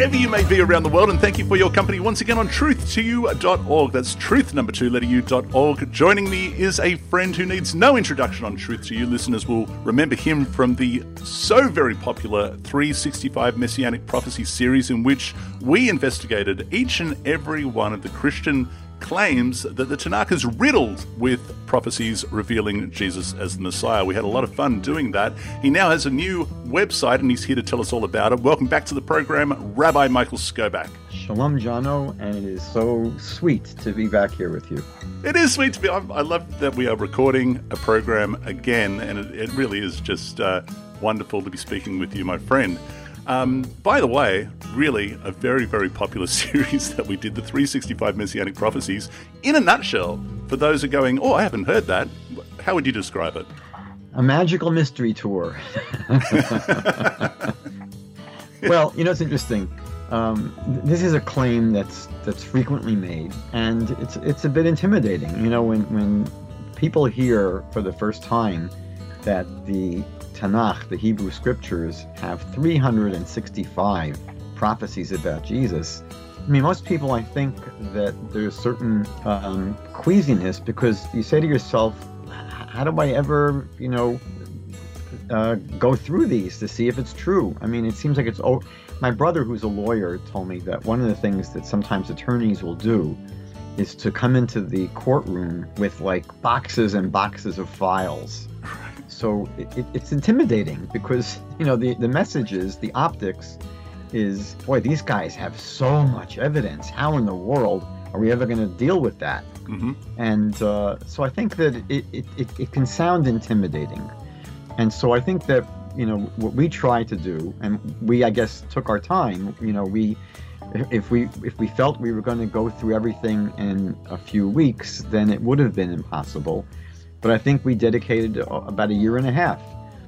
wherever you may be around the world, and thank you for your company once again on truth2u.org. That's truth number two, letter u.org. Joining me is a friend who needs no introduction on Truth to You. Listeners will remember him from the so very popular 365 Messianic Prophecy series, in which we investigated each and every one of the Christian claims that the Tanakh is riddled with prophecies revealing Jesus as the Messiah. We had a lot of fun doing that. He now has a new website and he's here to tell us all about it. Welcome back to the program, Rabbi Michael Skobac. Shalom, Jono, and it is so sweet to be back here with you. It is sweet to be. I, I love that we are recording a program again, and it, it really is just uh, wonderful to be speaking with you, my friend. Um, by the way, really a very, very popular series that we did, the 365 Messianic Prophecies. In a nutshell, for those who are going, oh, I haven't heard that, how would you describe it? A magical mystery tour. well, you know, it's interesting. Um, this is a claim that's that's frequently made, and it's it's a bit intimidating. You know, when when people hear for the first time that the Tanakh, the Hebrew scriptures, have 365 prophecies about Jesus. I mean, most people, I think that there's certain um, queasiness because you say to yourself, how do I ever, you know, uh, go through these to see if it's true? I mean, it seems like it's. Oh, my brother, who's a lawyer, told me that one of the things that sometimes attorneys will do is to come into the courtroom with like boxes and boxes of files so it, it, it's intimidating because you know the the messages, the optics, is boy these guys have so much evidence. How in the world are we ever going to deal with that? Mm-hmm. And uh, so I think that it, it, it, it can sound intimidating, and so I think that you know what we try to do, and we I guess took our time. You know we if we if we felt we were going to go through everything in a few weeks, then it would have been impossible. But I think we dedicated about a year and a half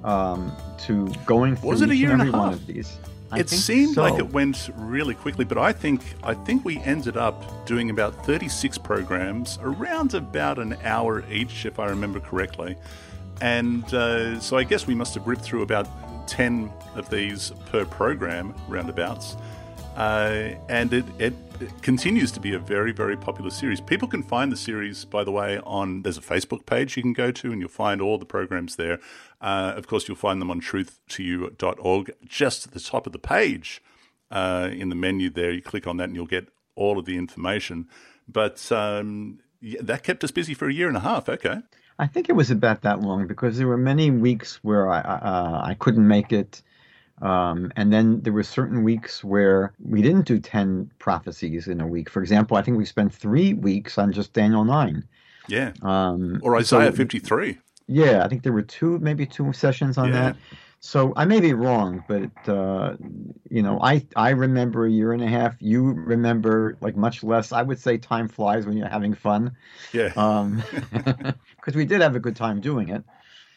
um, to going through Was it a year and, and half? one of these. I it seemed so. like it went really quickly, but I think I think we ended up doing about 36 programs, around about an hour each, if I remember correctly. And uh, so I guess we must have ripped through about 10 of these per program, roundabouts. Uh, and it, it, continues to be a very, very popular series. People can find the series, by the way, on there's a Facebook page you can go to, and you'll find all the programs there. Uh, of course, you'll find them on truth2u.org. Just at the top of the page, uh, in the menu there, you click on that, and you'll get all of the information. But um, yeah, that kept us busy for a year and a half. Okay. I think it was about that long because there were many weeks where I uh, I couldn't make it. Um, and then there were certain weeks where we didn't do 10 prophecies in a week. For example, I think we spent three weeks on just Daniel 9. Yeah. Um, or Isaiah so, 53. Yeah, I think there were two, maybe two sessions on yeah. that. So I may be wrong, but uh, you know, I I remember a year and a half. You remember like much less. I would say time flies when you're having fun. Yeah. Because um, we did have a good time doing it.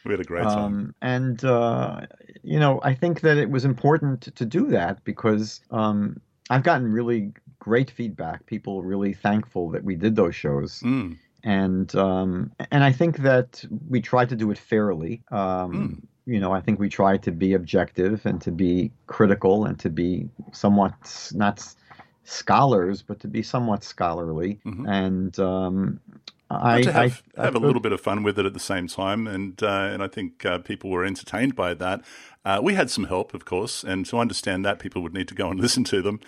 We had a great time. Um, and, uh, you know, I think that it was important to, do that because um, I've gotten really great feedback. People really thankful that we did those shows. Mm. And um, and I think that we tried to do it fairly. Um, mm. You know, I think we tried to be objective and to be critical and to be somewhat not scholars, but to be somewhat scholarly. Mm-hmm. And um, I, to have, I, have a little bit of fun with it at the same time, and uh, and I think uh, people were entertained by that. Uh, we had some help, of course, and to understand that, people would need to go and listen to them.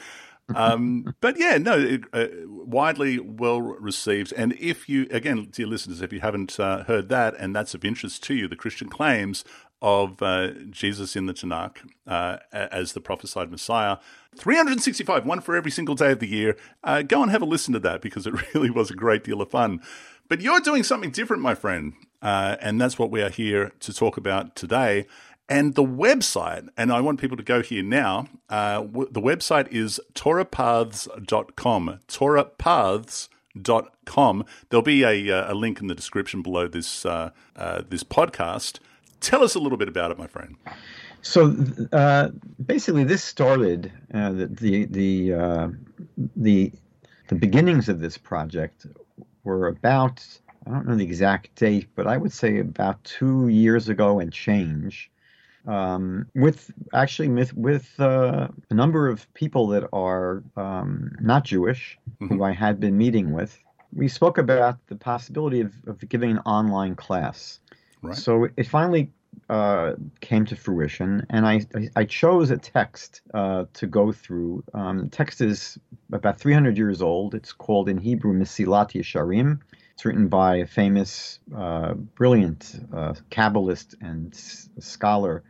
Um, but yeah, no, it, uh, widely well received. And if you, again, dear listeners, if you haven't uh, heard that and that's of interest to you, the Christian claims of uh, Jesus in the Tanakh uh, as the prophesied Messiah. 365, one for every single day of the year. Uh, go and have a listen to that because it really was a great deal of fun. But you're doing something different, my friend. Uh, and that's what we are here to talk about today. And the website, and I want people to go here now. Uh, w- the website is torahpaths.com. Torahpaths.com. There'll be a, uh, a link in the description below this uh, uh, this podcast. Tell us a little bit about it, my friend. So uh, basically, this started uh, the the the, uh, the the beginnings of this project were about I don't know the exact date, but I would say about two years ago and change. um, with actually with, with uh, a number of people that are um, not Jewish, mm-hmm. who I had been meeting with. We spoke about the possibility of, of giving an online class. Right. So it finally uh, came to fruition, and I, I chose a text uh, to go through. Um, the text is about 300 years old. It's called in Hebrew Mesilat Yesharim. It's written by a famous, uh, brilliant uh, Kabbalist and s- scholar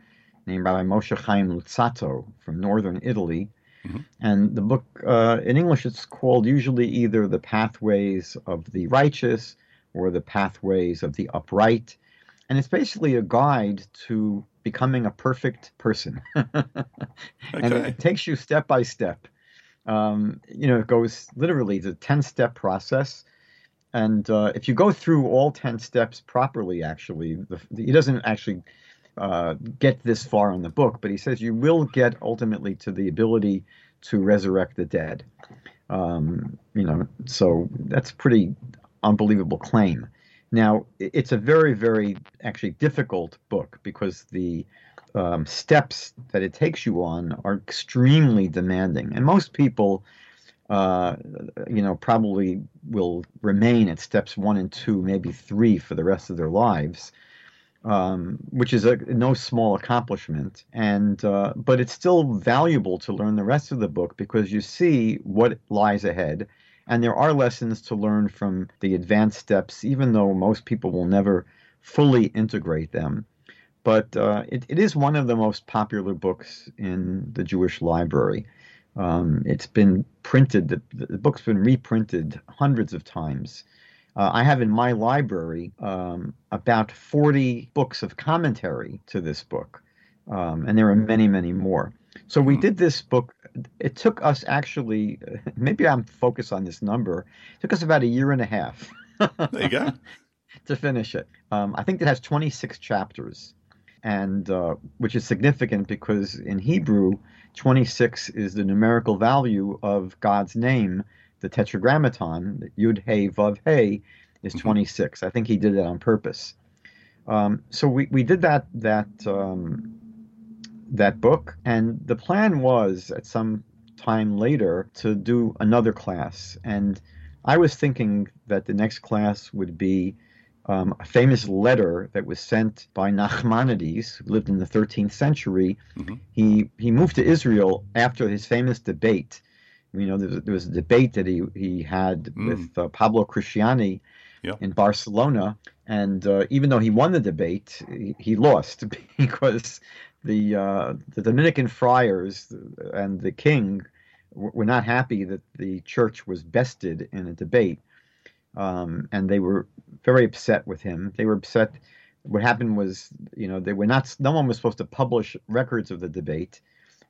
named Rabbi Moshe Chaim Luzzatto from northern Italy. Mm-hmm. And the book, uh, in English, it's called usually either The Pathways of the Righteous or The Pathways of the Upright. And it's basically a guide to becoming a perfect person. okay. And it takes you step by step. Um, you know, it goes literally, it's a 10 step process. And uh, if you go through all 10 steps properly, actually, the, the, he doesn't actually uh, get this far in the book, but he says you will get ultimately to the ability to resurrect the dead. Um, you know, so that's pretty unbelievable claim. Now, it's a very, very actually difficult book because the um, steps that it takes you on are extremely demanding. And most people, uh, you know, probably will remain at steps one and two, maybe three for the rest of their lives. Um, which is a no small accomplishment, and uh, but it's still valuable to learn the rest of the book because you see what lies ahead, and there are lessons to learn from the advanced steps, even though most people will never fully integrate them. But uh, it, it is one of the most popular books in the Jewish library. Um, it's been printed, the, the, book's been reprinted hundreds of times. Uh, I have in my library um, about 40 books of commentary to this book, um, and there are many, many more. So we hmm. did this book. It took us actually, maybe I'm focused on this number. It took us about a year and a half. there you go. to finish it. Um, I think it has 26 chapters, and uh, which is significant because in Hebrew, 26 is the numerical value of God's name, the Tetragrammaton. Yud Hey Vav Hey is mm-hmm. 26. I think he did that on purpose. Um, so we, we did that that um, that book. And the plan was at some time later to do another class. And I was thinking that the next class would be um, a famous letter that was sent by Nachmanides, who lived in the 13th century. Mm-hmm. He he moved to Israel after his famous debate. You know, there was, there was a debate that he he had mm. with uh, Pablo Cristiani yeah. in Barcelona, and uh, even though he won the debate, he, he lost because the uh, the Dominican friars and the king were not happy that the church was bested in a debate, um, and they were very upset with him. They were upset. What happened was, you know, they were not. No one was supposed to publish records of the debate,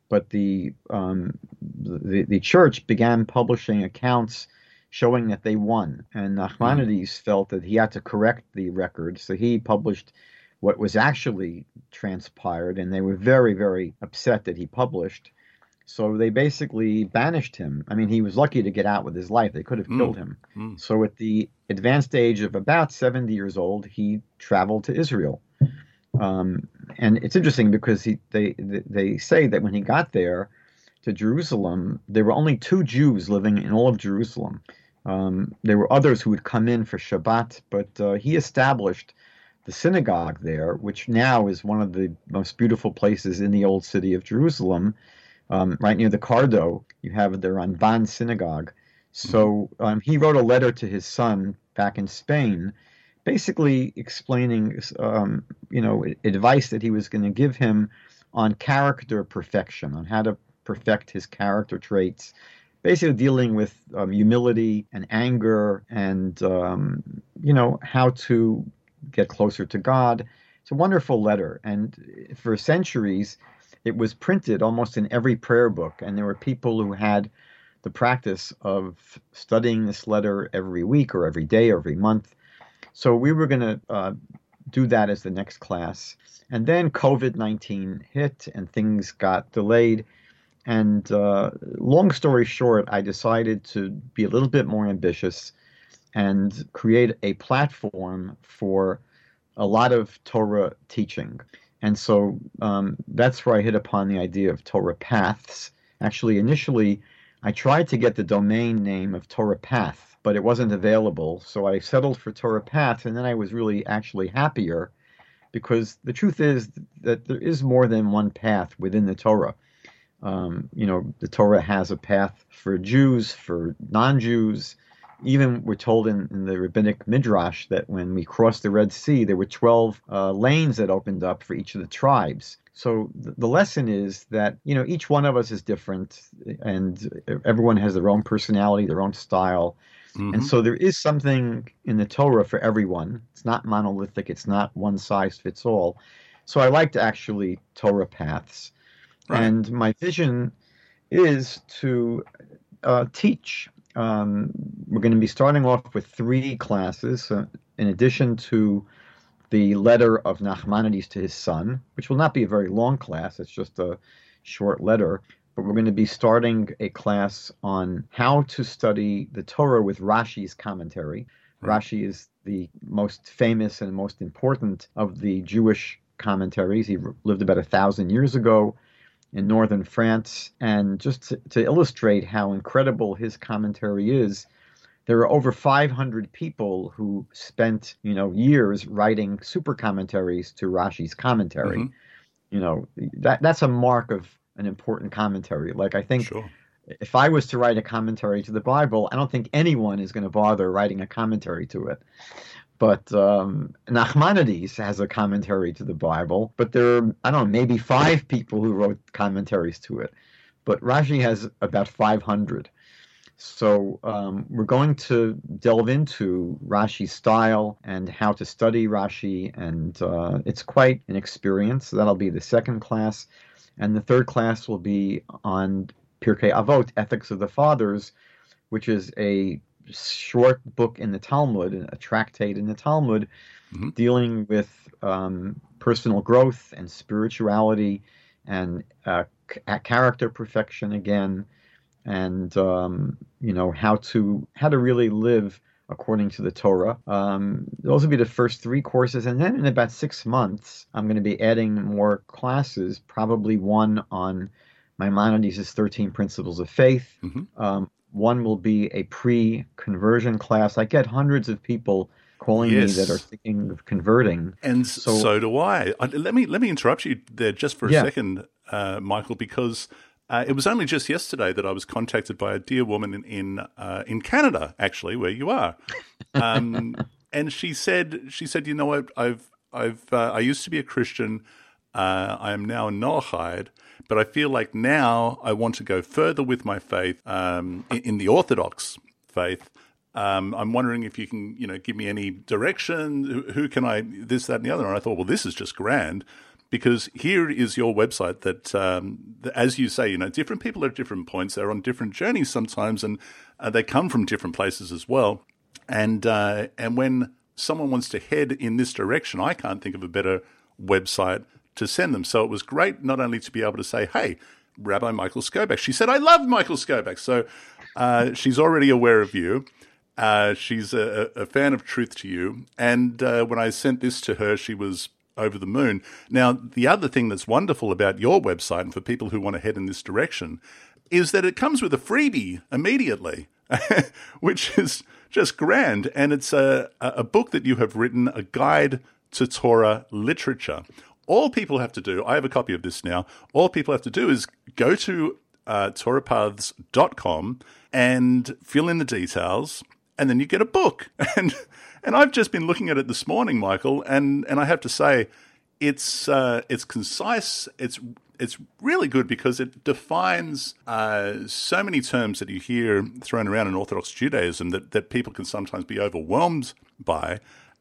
but the um, the, the church began publishing accounts showing that they won, and Nachmanides mm. felt that he had to correct the record, so he published what was actually transpired, and they were very, very upset that he published. So they basically banished him. I mean, he was lucky to get out with his life. They could have mm. killed him. Mm. So at the advanced age of about 70 years old, he traveled to Israel. Um, and it's interesting because he, they, they say that when he got there to Jerusalem, there were only two Jews living in all of Jerusalem. Um, there were others who would come in for Shabbat, but uh, he established the synagogue there, which now is one of the most beautiful places in the old city of Jerusalem, um, right near the Cardo. You have the Ramban synagogue. So um, he wrote a letter to his son back in Spain, basically explaining, um, you know, advice that he was going to give him on character perfection, on how to perfect his character traits, basically dealing with um, humility and anger and, um, you know, how to get closer to God. It's a wonderful letter. And for centuries, it was printed almost in every prayer book. And there were people who had the practice of studying this letter every week or every day or every month. So we were going to uh, do that as the next class. And then COVID 19 hit and things got delayed. And uh, long story short, I decided to be a little bit more ambitious and create a platform for a lot of Torah teaching. And so um, that's where I hit upon the idea of Torah Paths. Actually, initially, I tried to get the domain name of Torah Path, but it wasn't available. So I settled for Torah Path, and then I was really actually happier because the truth is that there is more than one path within the Torah. Um, you know, the Torah has a path for Jews, for non Jews. Even we're told in, in, the rabbinic midrash that when we crossed the Red Sea, there were 12 uh, lanes that opened up for each of the tribes. So th- the lesson is that, you know, each one of us is different and everyone has their own personality, their own style. Mm-hmm. And so there is something in the Torah for everyone. It's not monolithic, it's not one size fits all. So I liked actually Torah paths. Right. And my vision is to uh, teach. Um, we're going to be starting off with three classes, uh, in addition to the letter of Nachmanides to his son, which will not be a very long class. It's just a short letter. But we're going to be starting a class on how to study the Torah with Rashi's commentary. Right. Rashi is the most famous and most important of the Jewish commentaries. He lived about a thousand years ago in northern France. And just to, to illustrate how incredible his commentary is, there are over 500 people who spent, you know, years writing super commentaries to Rashi's commentary. Mm-hmm. You know, that that's a mark of an important commentary. Like I think sure. if I was to write a commentary to the Bible, I don't think anyone is going to bother writing a commentary to it. But um, Nachmanides has a commentary to the Bible, but there are, I don't know, maybe five people who wrote commentaries to it. But Rashi has about 500. So um, we're going to delve into Rashi's style and how to study Rashi, and uh, it's quite an experience. So that'll be the second class, and the third class will be on Pirkei Avot, Ethics of the Fathers, which is a short book in the Talmud, a tractate in the Talmud, mm-hmm. dealing with um, personal growth and spirituality and uh, c- character perfection again, and um, you know how to how to really live according to the Torah. Um, those will be the first three courses, and then in about six months, I'm going to be adding more classes. Probably one on Maimonides' 13 Principles of Faith, mm-hmm. um, one will be a pre-conversion class. I get hundreds of people calling yes. me that are thinking of converting, and so, so do I. I. Let me let me interrupt you there just for a yeah. second, uh, Michael, because. Uh, it was only just yesterday that I was contacted by a dear woman in in, uh, in Canada, actually, where you are, um, and she said she said, you know what, I've I've uh, I used to be a Christian, uh, I am now a Noahide, but I feel like now I want to go further with my faith um, in, in, the Orthodox faith. Um, I'm wondering if you can, you know, give me any direction. Who, who, can I this, that, and the other? And I thought, well, this is just grand because here is your website that, um, as you say, you know, different people are at different points. They're on different journeys sometimes, and uh, they come from different places as well. And uh, and when someone wants to head in this direction, I can't think of a better website to send them. So it was great not only to be able to say, hey, Rabbi Michael Skobac. She said, I love Michael Skobac. So uh, she's already aware of you. Uh, she's a, a, fan of Truth to You. And uh, when I sent this to her, she was over the moon. Now, the other thing that's wonderful about your website, and for people who want to head in this direction, is that it comes with a freebie immediately, which is just grand. And it's a, a book that you have written, a guide to Torah literature all people have to do, I have a copy of this now, all people have to do is go to uh, torahpaths.com and fill in the details, and then you get a book. And and I've just been looking at it this morning, Michael, and, and I have to say, it's uh, it's concise. It's it's really good because it defines uh, so many terms that you hear thrown around in Orthodox Judaism that, that people can sometimes be overwhelmed by.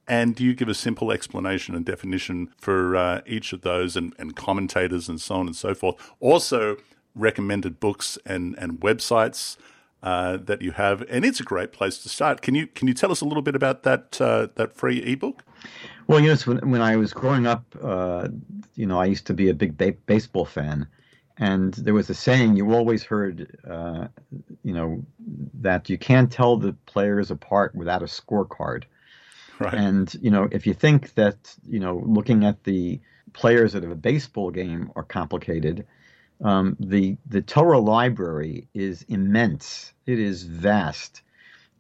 And do you give a simple explanation and definition for uh, each of those and, and commentators and so on and so forth? Also, recommended books and, and websites uh, that you have, and it's a great place to start. Can you can you tell us a little bit about that uh, that free ebook? Well, yes. When when I was growing up, uh, you know, I used to be a big ba- baseball fan, and there was a saying you always heard, uh, you know, that you can't tell the players apart without a scorecard. Right. And you know, if you think that you know, looking at the players of a baseball game are complicated, um, the the Torah library is immense. It is vast,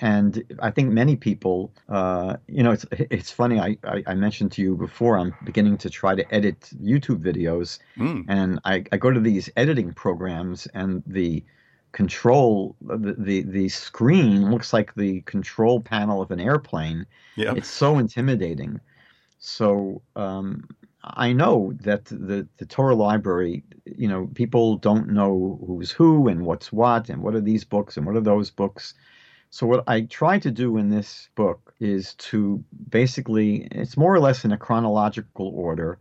and I think many people, uh, you know, it's it's funny. I, I, I mentioned to you before. I'm beginning to try to edit YouTube videos, Mm. and I, I go to these editing programs, and the control the, the the screen looks like the control panel of an airplane. Yeah. It's so intimidating. So um, I know that the, the Torah library, you know, people don't know who's who and what's what and what are these books and what are those books. So what I try to do in this book is to basically, it's more or less in a chronological order,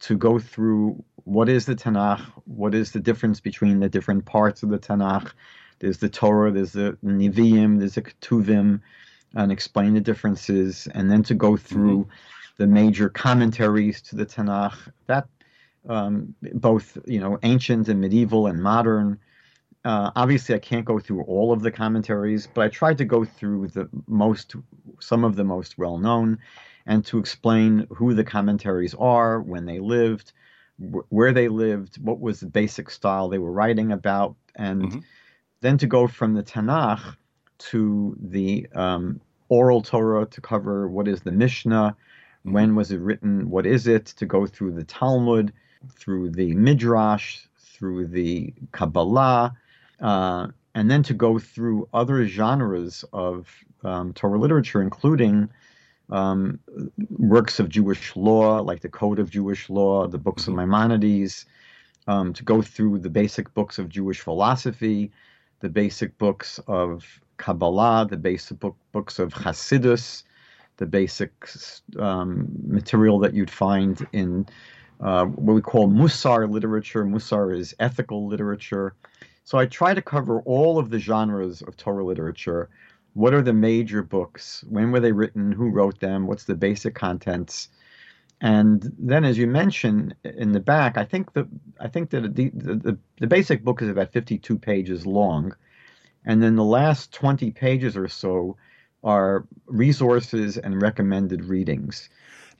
to go through what is the Tanakh, what is the difference between the different parts of the Tanakh. There's the Torah, there's the Nevi'im, there's the Ketuvim, and explain the differences, and then to go through the major commentaries to the Tanakh, that um, both you know ancient and medieval and modern. Uh, obviously, I can't go through all of the commentaries, but I tried to go through the most, some of the most well known, and to explain who the commentaries are, when they lived, wh- where they lived, what was the basic style they were writing about, and Mhm. then to go from the Tanakh to the um, oral Torah to cover what is the Mishnah, when was it written, what is it, to go through the Talmud, through the Midrash, through the Kabbalah, uh, and then to go through other genres of um, Torah literature, including um, works of Jewish law, like the Code of Jewish Law, the books of Maimonides, um, to go through the basic books of Jewish philosophy, the basic books of Kabbalah, the basic book, books of Hasidus, the basic um, material that you'd find in uh, what we call Musar literature. Musar is ethical literature. So I try to cover all of the genres of Torah literature. What are the major books? When were they written? Who wrote them? What's the basic contents? And then, as you mentioned in the back, I think the I think that the the, the basic book is about 52 pages long, and then the last 20 pages or so are resources and recommended readings.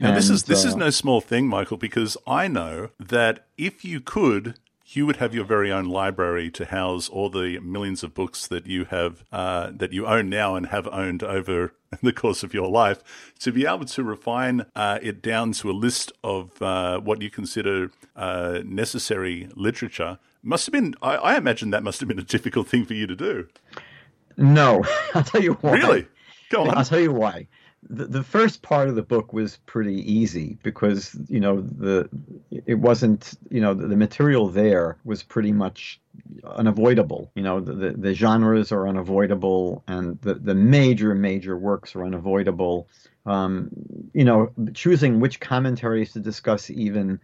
Now, this is And, this is uh, no small thing, Michael, because I know that if you could, you would have your very own library to house all the millions of books that you have uh, that you own now and have owned over the course of your life. To be able to refine uh, it down to a list of uh, what you consider uh, necessary literature must have been. I, I imagine that must have been a difficult thing for you to do. No, I'll tell you why. Really? Go on I'll tell you why. The, the first part of the book was pretty easy because you know the it wasn't you know the, the material there was pretty much unavoidable. You know the, the, the genres are unavoidable and the, the major major works are unavoidable. Um, you know choosing which commentaries to discuss even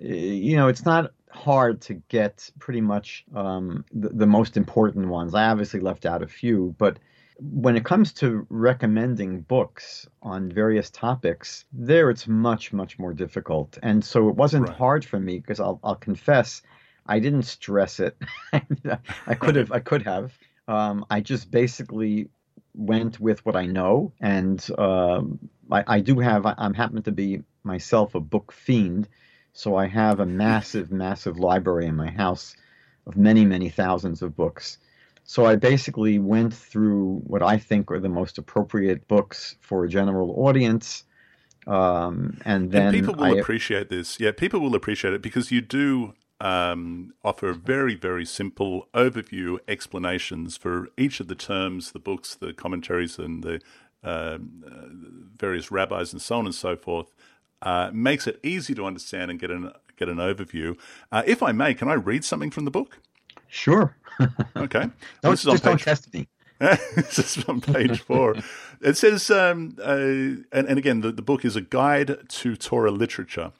eh, you know it's not hard to get pretty much um, the, the most important ones. I obviously left out a few, but when it comes to recommending books on various topics, there it's much, much more difficult. And so it wasn't Right. hard for me because I'll, I'll confess, I didn't stress it. I could have, I could have. Um, I just basically went with what I know, and um, I, I do have. I, I'm happen to be myself a book fiend, so I have a massive, massive library in my house of many, many thousands of books. So I basically went through what I think are the most appropriate books for a general audience, um, and then and people will I, appreciate this. Yeah, people will appreciate it because you do um, offer very, very simple overview explanations for each of the terms, the books, the commentaries, and the um, uh, various rabbis and so on and so forth. Uh, makes it easy to understand and get an get an overview. Uh, if I may, can I read something from the book? Sure. Okay, Don't, this is on just don't page test me. this is on page four. It says, um, uh, and, and again, the, the book is a guide to Torah literature.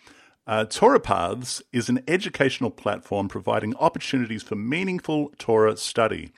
Uh, Torah Paths is an educational platform providing opportunities for meaningful Torah study.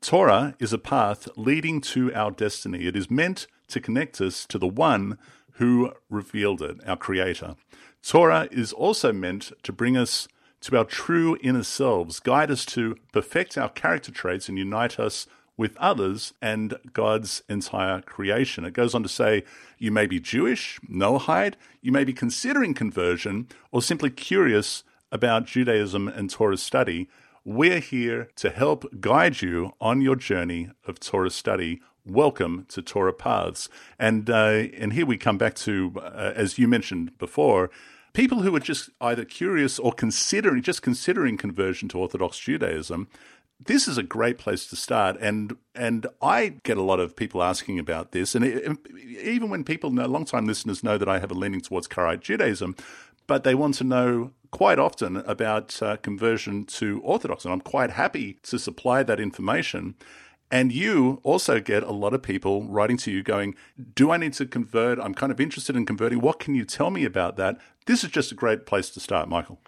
Torah is a path leading to our destiny. It is meant to connect us to the one who revealed it, our Creator. Torah is also meant to bring us to our true inner selves, guide us to perfect our character traits, and unite us with others and God's entire creation. It goes on to say, you may be Jewish, Noahide, you may be considering conversion, or simply curious about Judaism and Torah study. We're here to help guide you on your journey of Torah study. Welcome to Torah Paths. And, uh, and here we come back to, uh, as you mentioned before, people who are just either curious or considering just considering conversion to Orthodox Judaism, this is a great place to start. And and I get a lot of people asking about this, and it, even when people long-time listeners know that I have a leaning towards Karaite Judaism, but they want to know quite often about uh, conversion to Orthodox, and I'm quite happy to supply that information. And you also get a lot of people writing to you going, Do I need to convert? I'm kind of interested in converting. What can you tell me about that? This is just a great place to start, Michael.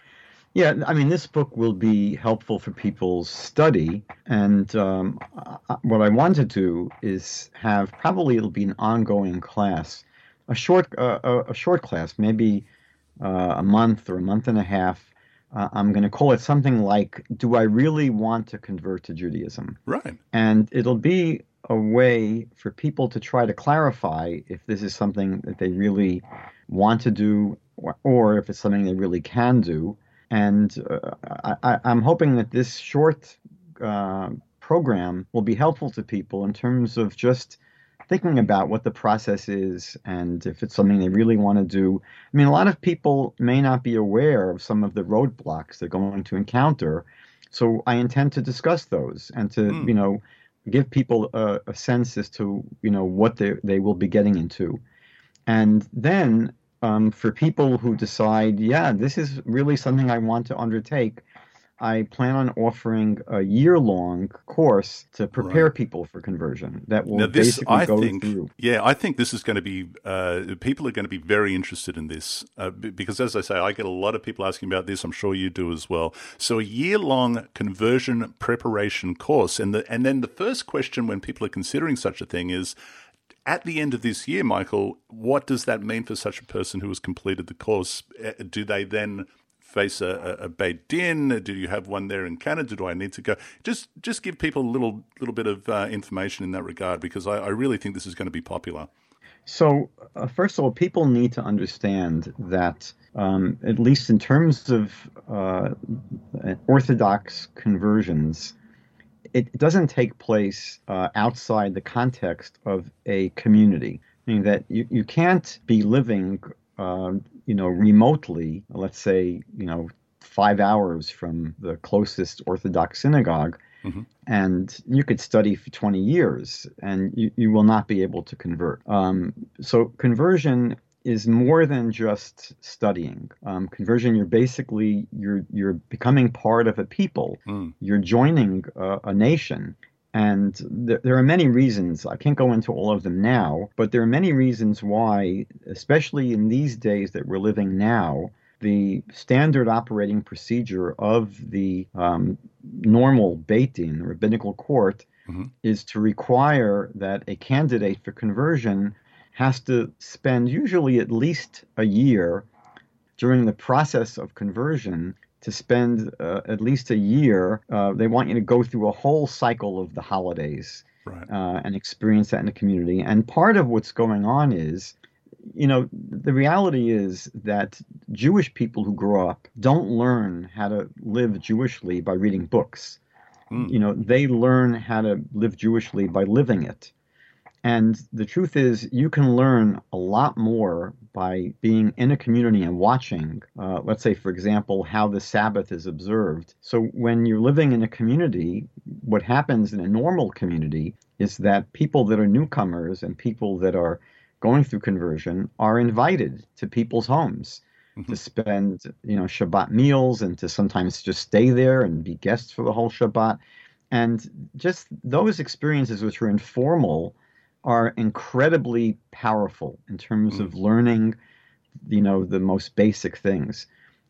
Yeah, I mean, this book will be helpful for people's study. And um, what I want to do is have probably it'll be an ongoing class, a short, uh, a short class, maybe uh, a month or a month and a half uh, I'm going to call it something like, Do I really want to convert to Judaism? Right. And it'll be a way for people to try to clarify if this is something that they really want to do or, or if it's something they really can do. And uh, I, am hoping that this short uh, program will be helpful to people in terms of just thinking about what the process is and if it's something they really want to do. I mean, a lot of people may not be aware of some of the roadblocks they're going to encounter. So I intend to discuss those and to, mm. you know, give people a, a, sense as to, you know, what they, they will be getting into. And then um, for people who decide, yeah, this is really something I want to undertake, I plan on offering a year long course to prepare right. people for conversion that will now this, basically I go think, through. Yeah, I think this is going to be, uh, people are going to be very interested in this uh, because, as I say, I get a lot of people asking about this. I'm sure you do as well. So, a year long conversion preparation course. And, the, and then the first question when people are considering such a thing is, at the end of this year, Michael, what does that mean for such a person who has completed the course? Uh, do they then face a, a, Beit Din? Do you have one there in Canada? Do I need to go? Just just give people a little little bit of uh, information in that regard because I, I, really think this is going to be popular. So uh, first of all, people need to understand that um, at least in terms of uh, Orthodox conversions, it doesn't take place uh, outside the context of a community. Meaning that you, you can't be living uh, you know, remotely, let's say, you know, five hours from the closest Orthodox synagogue, mm-hmm. and you could study for 20 years and you, you will not be able to convert. Um, so, conversion is more than just studying. Um, conversion, you're basically you're you're becoming part of a people. Mm. You're joining a, a nation, and th- there are many reasons. I can't go into all of them now, but there are many reasons why, especially in these days that we're living now, the standard operating procedure of the um, normal Beit Din, rabbinical court, mm-hmm. is to require that a candidate for conversion has to spend usually at least a year during the process of conversion to spend uh, at least a year. Uh, they want you to go through a whole cycle of the holidays right. uh, and experience that in the community. And part of what's going on is, you know, the reality is that Jewish people who grow up don't learn how to live Jewishly by reading books. Mm. You know, they learn how to live Jewishly by living it. And the truth is, you can learn a lot more by being in a community and watching, uh, let's say, for example, how the Sabbath is observed. So when you're living in a community, what happens in a normal community is that people that are newcomers and people that are going through conversion are invited to people's homes. Mm-hmm. to spend you know Shabbat meals and to sometimes just stay there and be guests for the whole Shabbat. And just those experiences, which are informal, are incredibly powerful in terms mm. of learning, you know, the most basic things.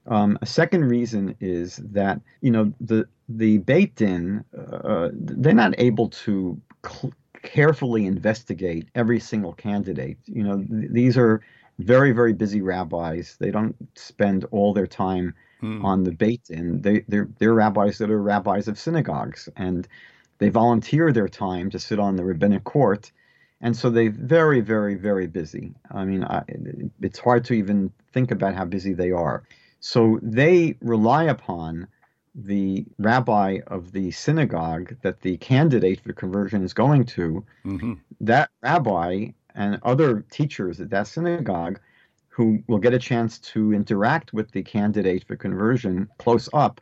Um, a second reason is that you know the the Beit Din uh, they're not able to cl- carefully investigate every single candidate. You know th- these are very very busy rabbis. They don't spend all their time mm. on the Beit Din. They they're they're rabbis that are rabbis of synagogues and they volunteer their time to sit on the rabbinic court. And so they're very, very, very busy. I mean, I, it's hard to even think about how busy they are. So they rely upon the rabbi of the synagogue that the candidate for conversion is going to. Mm-hmm. That rabbi and other teachers at that synagogue who will get a chance to interact with the candidate for conversion close up,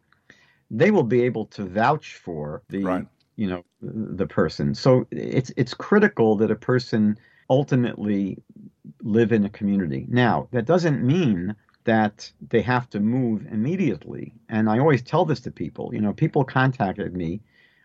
they will be able to vouch for the right. You know the person. So it's it's critical that a person ultimately live in a community. Now, that doesn't mean that they have to move immediately. And I always tell this to people. You know, people contacted me.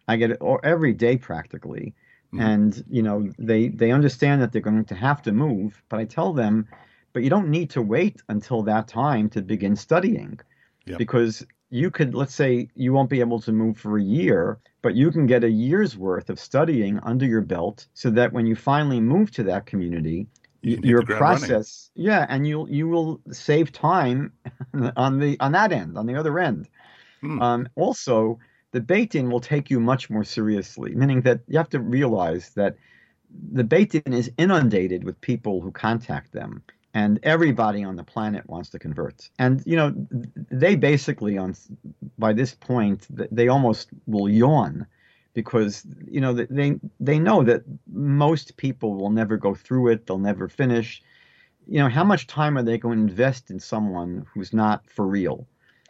I get it every day practically. Mm-hmm. And, you know, they, they understand that they're going to have to move. But I tell them, but you don't need to wait until that time to begin studying. Yep. Because you could, let's say, you won't be able to move for a year, but you can get a year's worth of studying under your belt so that when you finally move to that community, you your process running. yeah and you'll you will save time on the on that end on the other end hmm. um, also the beit-din will take you much more seriously meaning that you have to realize that the beit-din is inundated with people who contact them and everybody on the planet wants to convert. And you know they basically on by this point they almost will yawn because you know they they know that most people will never go through it. They'll never finish. You know how much time are they going to invest in someone who's not for real?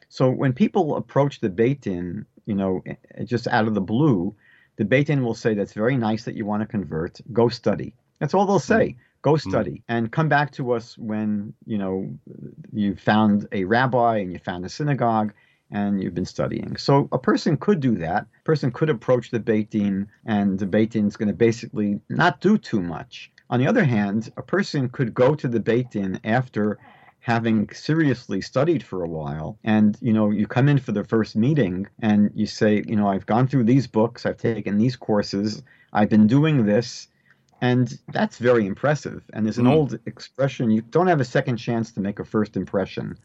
So when people approach the beit-din you know just out of the blue the beit-din will say that's very nice that you want to convert. Go study. That's all they'll say. Go mm. study mm. and come back to us when you know you found a rabbi and you found a synagogue and you've been studying. So a person could do that. A person could approach the Beit Din, and the Beit Din is going to basically not do too much. On the other hand, a person could go to the Beit Din after having seriously studied for a while and you know you come in for the first meeting and you say you know I've gone through these books I've taken these courses I've been doing this and that's very impressive and there's an mm. old expression you don't have a second chance to make a first impression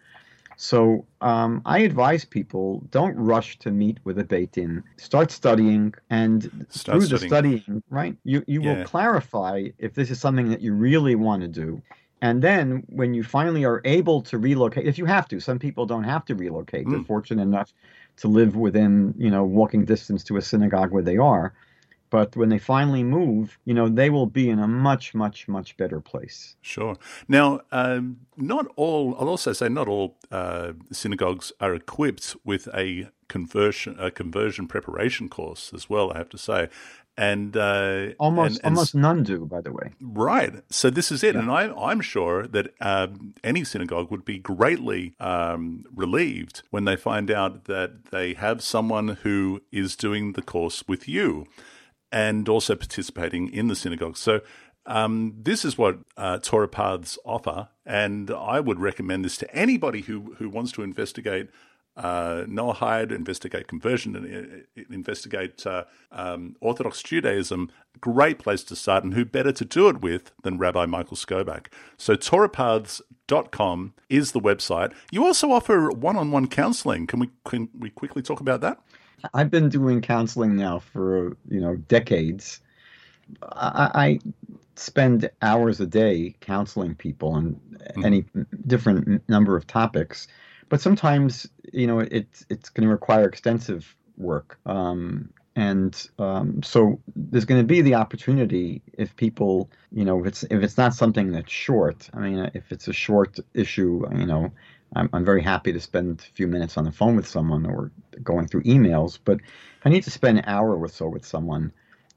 so um, I advise people don't rush to meet with a beit din. Start studying, and Start through studying. the studying, right, you you yeah. will clarify if this is something that you really want to do. And then when you finally are able to relocate, if you have to, some people don't have to relocate. Mm. They're fortunate enough to live within, you know, walking distance to a synagogue where they are. But when they finally move, you know, they will be in a much, much, much better place. Sure. Now, um, not all, I'll also say not all uh, synagogues are equipped with a conversion a conversion preparation course as well, I have to say. And uh, almost and, and, almost none do, by the way. Right. So this is it, yeah. and I, I'm sure that um, any synagogue would be greatly um, relieved when they find out that they have someone who is doing the course with you and also participating in the synagogue. So um, this is what uh, Torah Paths offer, and I would recommend this to anybody who who wants to investigate uh, Noahide, investigate conversion, and uh, investigate uh, um, Orthodox Judaism. Great place to start, and who better to do it with than Rabbi Michael Skobac? So TorahPaths.com is the website. You also offer one-on-one counseling. Can we can we quickly talk about that? I've been doing counseling now for you know decades. I, I spend hours a day counseling people on mm-hmm. any different number of topics, but sometimes you know it's it's going to require extensive work. Um, and um, so there's going to be the opportunity if people, you know, if it's if it's not something that's short. I mean, if it's a short issue, you know, I'm, I'm very happy to spend a few minutes on the phone with someone or going through emails. But if I need to spend an hour or so with someone,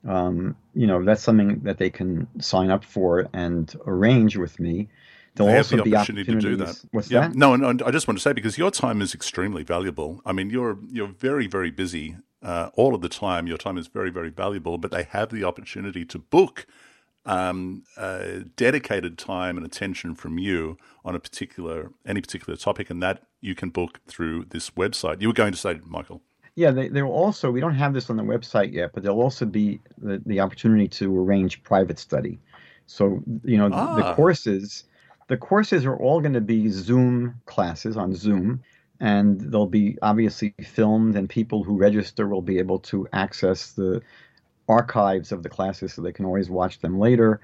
um, you know, that's something that they can sign up for and arrange with me. There'll they also the be opportunity to do that. What's yeah. that? No, and I just want to say because your time is extremely valuable. I mean, you're you're very very busy uh, all of the time. Your time is very very valuable, but they have the opportunity to book um, uh, dedicated time and attention from you on a particular any particular topic, and that you can book through this website. You were going to say, Michael. Yeah, they, they will also. We don't have this on the website yet, but there'll also be the, the opportunity to arrange private study. So you know ah. the courses, the courses are all going to be Zoom classes on Zoom, and they'll be obviously filmed, and people who register will be able to access the archives of the classes so they can always watch them later.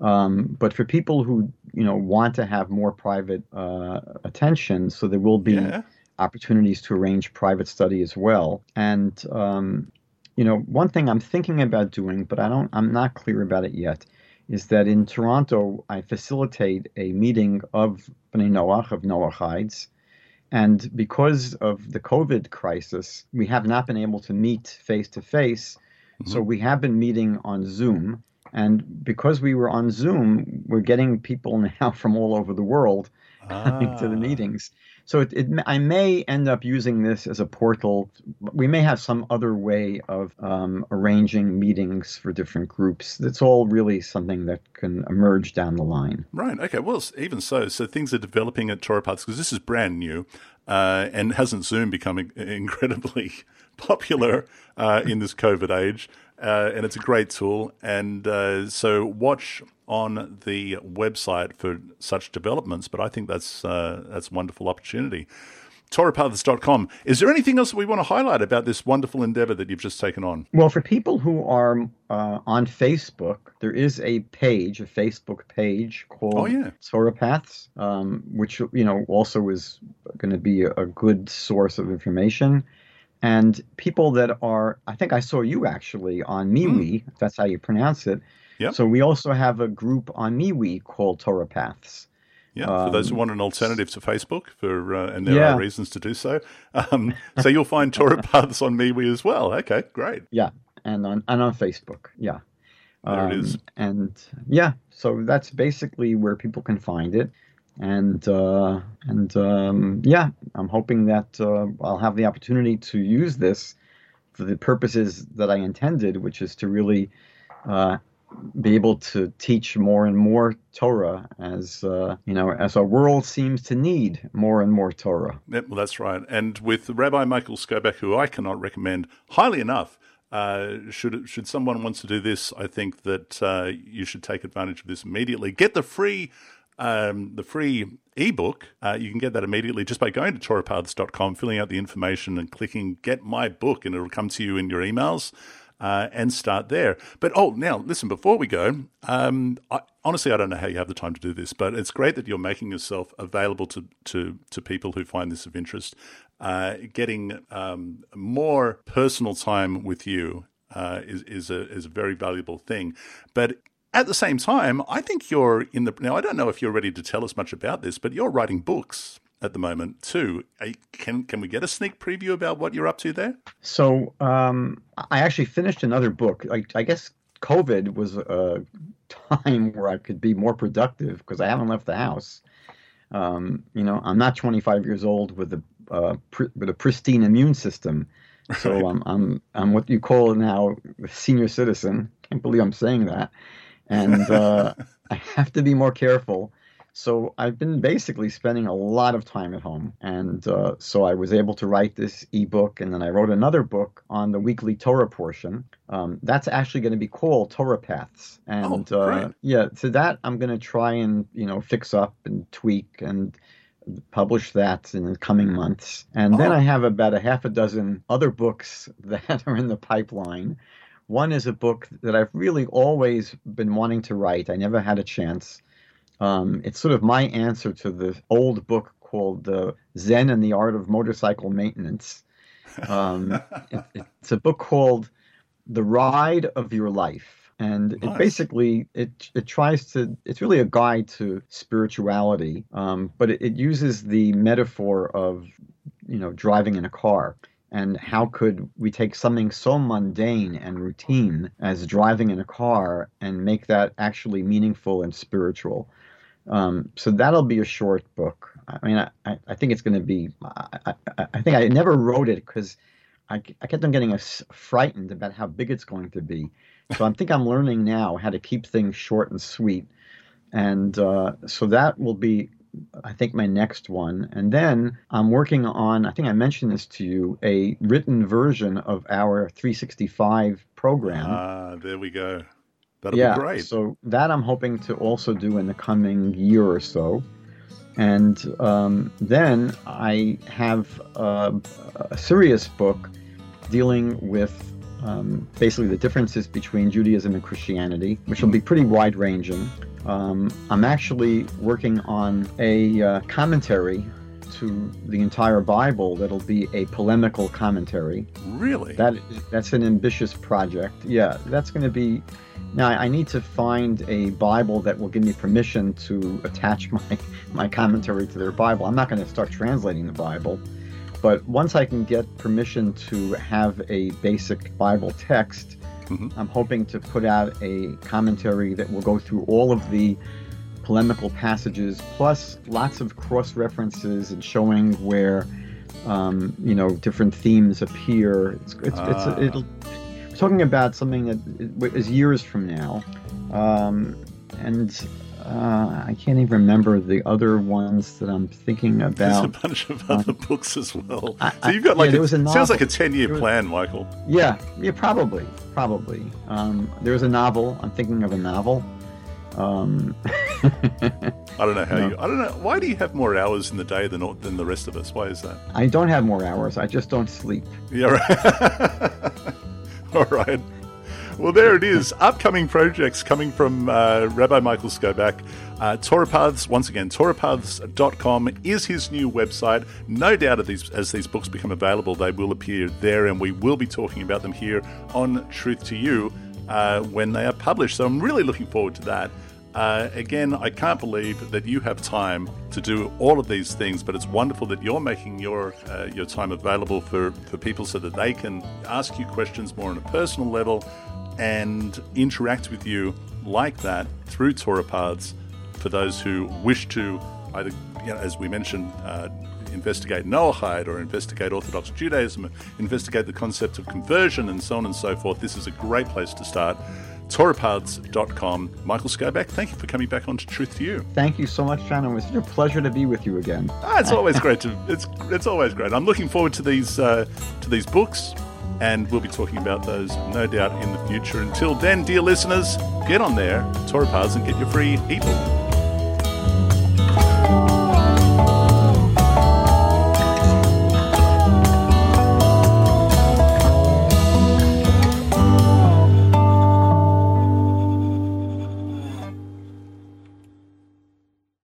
Um, but for people who you know want to have more private uh, attention, so there will be yeah. opportunities to arrange private study as well. And um, you know, one thing I'm thinking about doing, but I don't, I'm not clear about it yet, is that in Toronto I facilitate a meeting of Bnei Noach of Noachides. And because of the COVID crisis, we have not been able to meet face to face. So we have been meeting on Zoom. And because we were on Zoom, we're getting people now from all over the world coming to the ah. meetings. So it, it, I may end up using this as a portal. We may have some other way of um, arranging meetings for different groups. That's all really something that can emerge down the line. Right. Okay. Well, even so, so things are developing at Torah Paths because this is brand new, uh, and hasn't Zoom become incredibly popular uh, in this COVID age? Uh, and it's a great tool. And uh, so watch on the website for such developments. But I think that's uh, that's a wonderful opportunity. TorahPaths.com. Is there anything else that we want to highlight about this wonderful endeavor that you've just taken on? Well, for people who are uh, on Facebook, there is a page, a Facebook page called oh, yeah. Torah Paths, um, which you know also is going to be a, a good source of information and people that are i think i saw you actually on MeWe, mm. if that's how you pronounce it yep. so we also have a group on MeWe called torah paths yeah, for um, those who um, want an alternative to Facebook, for uh, and there yeah. are reasons to do so. Um, so you'll find Torah Paths on MeWe as well. Okay, great. Yeah, and on and on Facebook. Yeah, there um, it is. And yeah, so that's basically where people can find it and uh, and um, yeah, I'm hoping that uh, I'll have the opportunity to use this for the purposes that I intended, which is to really uh, be able to teach more and more Torah as uh, you know as our world seems to need more and more Torah. Yep, well, that's right. And with Rabbi Michael Skobac, who I cannot recommend highly enough. Uh, should should someone wants to do this, I think that uh, you should take advantage of this immediately. Get the free um, the free ebook, uh, you can get that immediately just by going to torahpaths.com, filling out the information, and clicking Get My Book, and it'll come to you in your emails. Uh, and start there. But oh, now listen. Before we go, um, I, honestly, I don't know how you have the time to do this, but it's great that you're making yourself available to to, to people who find this of interest. Uh, getting um, more personal time with you uh, is is a is a very valuable thing. But at the same time, I think you're in the now. I don't know if you're ready to tell us much about this, but you're writing books at the moment too. Can can we get a sneak preview about what you're up to there? So um, I actually finished another book. I, I, guess COVID was a time where I could be more productive because I haven't left the house. Um, you know, I'm not 25 years old with a uh, pr- with a pristine immune system. So right. I'm I'm I'm what you call now a senior citizen. I Can't believe I'm saying that and uh, I have to be more careful. So I've been basically spending a lot of time at home, and uh, so I was able to write this ebook, and then I wrote another book on the weekly Torah portion. Um, that's actually going to be called Torah Paths, and oh, uh, yeah, so that I'm going to try and you know fix up and tweak and publish that in the coming months. And oh. then I have about a half a dozen other books that are in the pipeline. One is a book that I've really always been wanting to write. I never had a chance. Um, it's sort of my answer to the old book called the Zen and the Art of Motorcycle Maintenance. Um, it, it's a book called The Ride of Your Life. And nice. it basically it it tries to it's really a guide to spirituality, um, but it, it uses the metaphor of you know driving in a car and how could we take something so mundane and routine as driving in a car and make that actually meaningful and spiritual? Um, so that'll be a short book. I mean, I, I think it's going to be. I, I, I, think I never wrote it because I, I kept on getting frightened about how big it's going to be. So I think I'm learning now how to keep things short and sweet, and uh, so that will be I think my next one. And then I'm working on, I think I mentioned this to you, a written version of our 365 program. Ah, there we go. That'll yeah, be great. So that I'm hoping to also do in the coming year or so. And um, then I have a, a serious book dealing with um, basically the differences between Judaism and Christianity, which will be pretty wide ranging. Um, I'm actually working on a uh, commentary to the entire Bible that'll be a polemical commentary. Really? That that's an ambitious project. Yeah, that's going to be. Now I need to find a Bible that will give me permission to attach my my commentary to their Bible. I'm not going to start translating the Bible, but once I can get permission to have a basic Bible text, mm-hmm. I'm hoping to put out a commentary that will go through all of the polemical passages, plus lots of cross references and showing where, um, you know, different themes appear. It's, it's, uh. it's ah. it'll, talking about something that is years from now. Um, and uh, I can't even remember the other ones that I'm thinking about. There's a bunch of other um, books as well. I, so you've got like yeah, a, a sounds like a ten year plan, Michael. Yeah, yeah, probably, probably. Um, there was a novel. I'm thinking of a novel um, I don't know how no. you. I don't know. Why do you have more hours in the day than than the rest of us? Why is that? I don't have more hours. I just don't sleep. Yeah. Right. All right. Well, there it is. Upcoming projects coming from uh, Rabbi Michael Skobac. Uh, Torah Paths, once again, torahpaths.com is his new website. No doubt these, as these books become available, they will appear there, and we will be talking about them here on Truth to You uh, when they are published. So I'm really looking forward to that. Uh, again, I can't believe that you have time to do all of these things, but it's wonderful that you're making your uh, your time available for, for people so that they can ask you questions more on a personal level and interact with you like that through Torah Paths for those who wish to either, you know, as we mentioned, uh, investigate Noahide or investigate Orthodox Judaism, investigate the concept of conversion, and so on and so forth. This is a great place to start torahpaths.com. Michael Skobac, thank you for coming back on to Truth to You. Thank you so much, Shannon. It was such a pleasure to be with you again. Ah, it's always great to it's it's always great. I'm looking forward to these uh, to these books, and we'll be talking about those no doubt in the future. Until then, dear listeners, get on there, Torah Paths, and get your free ebook.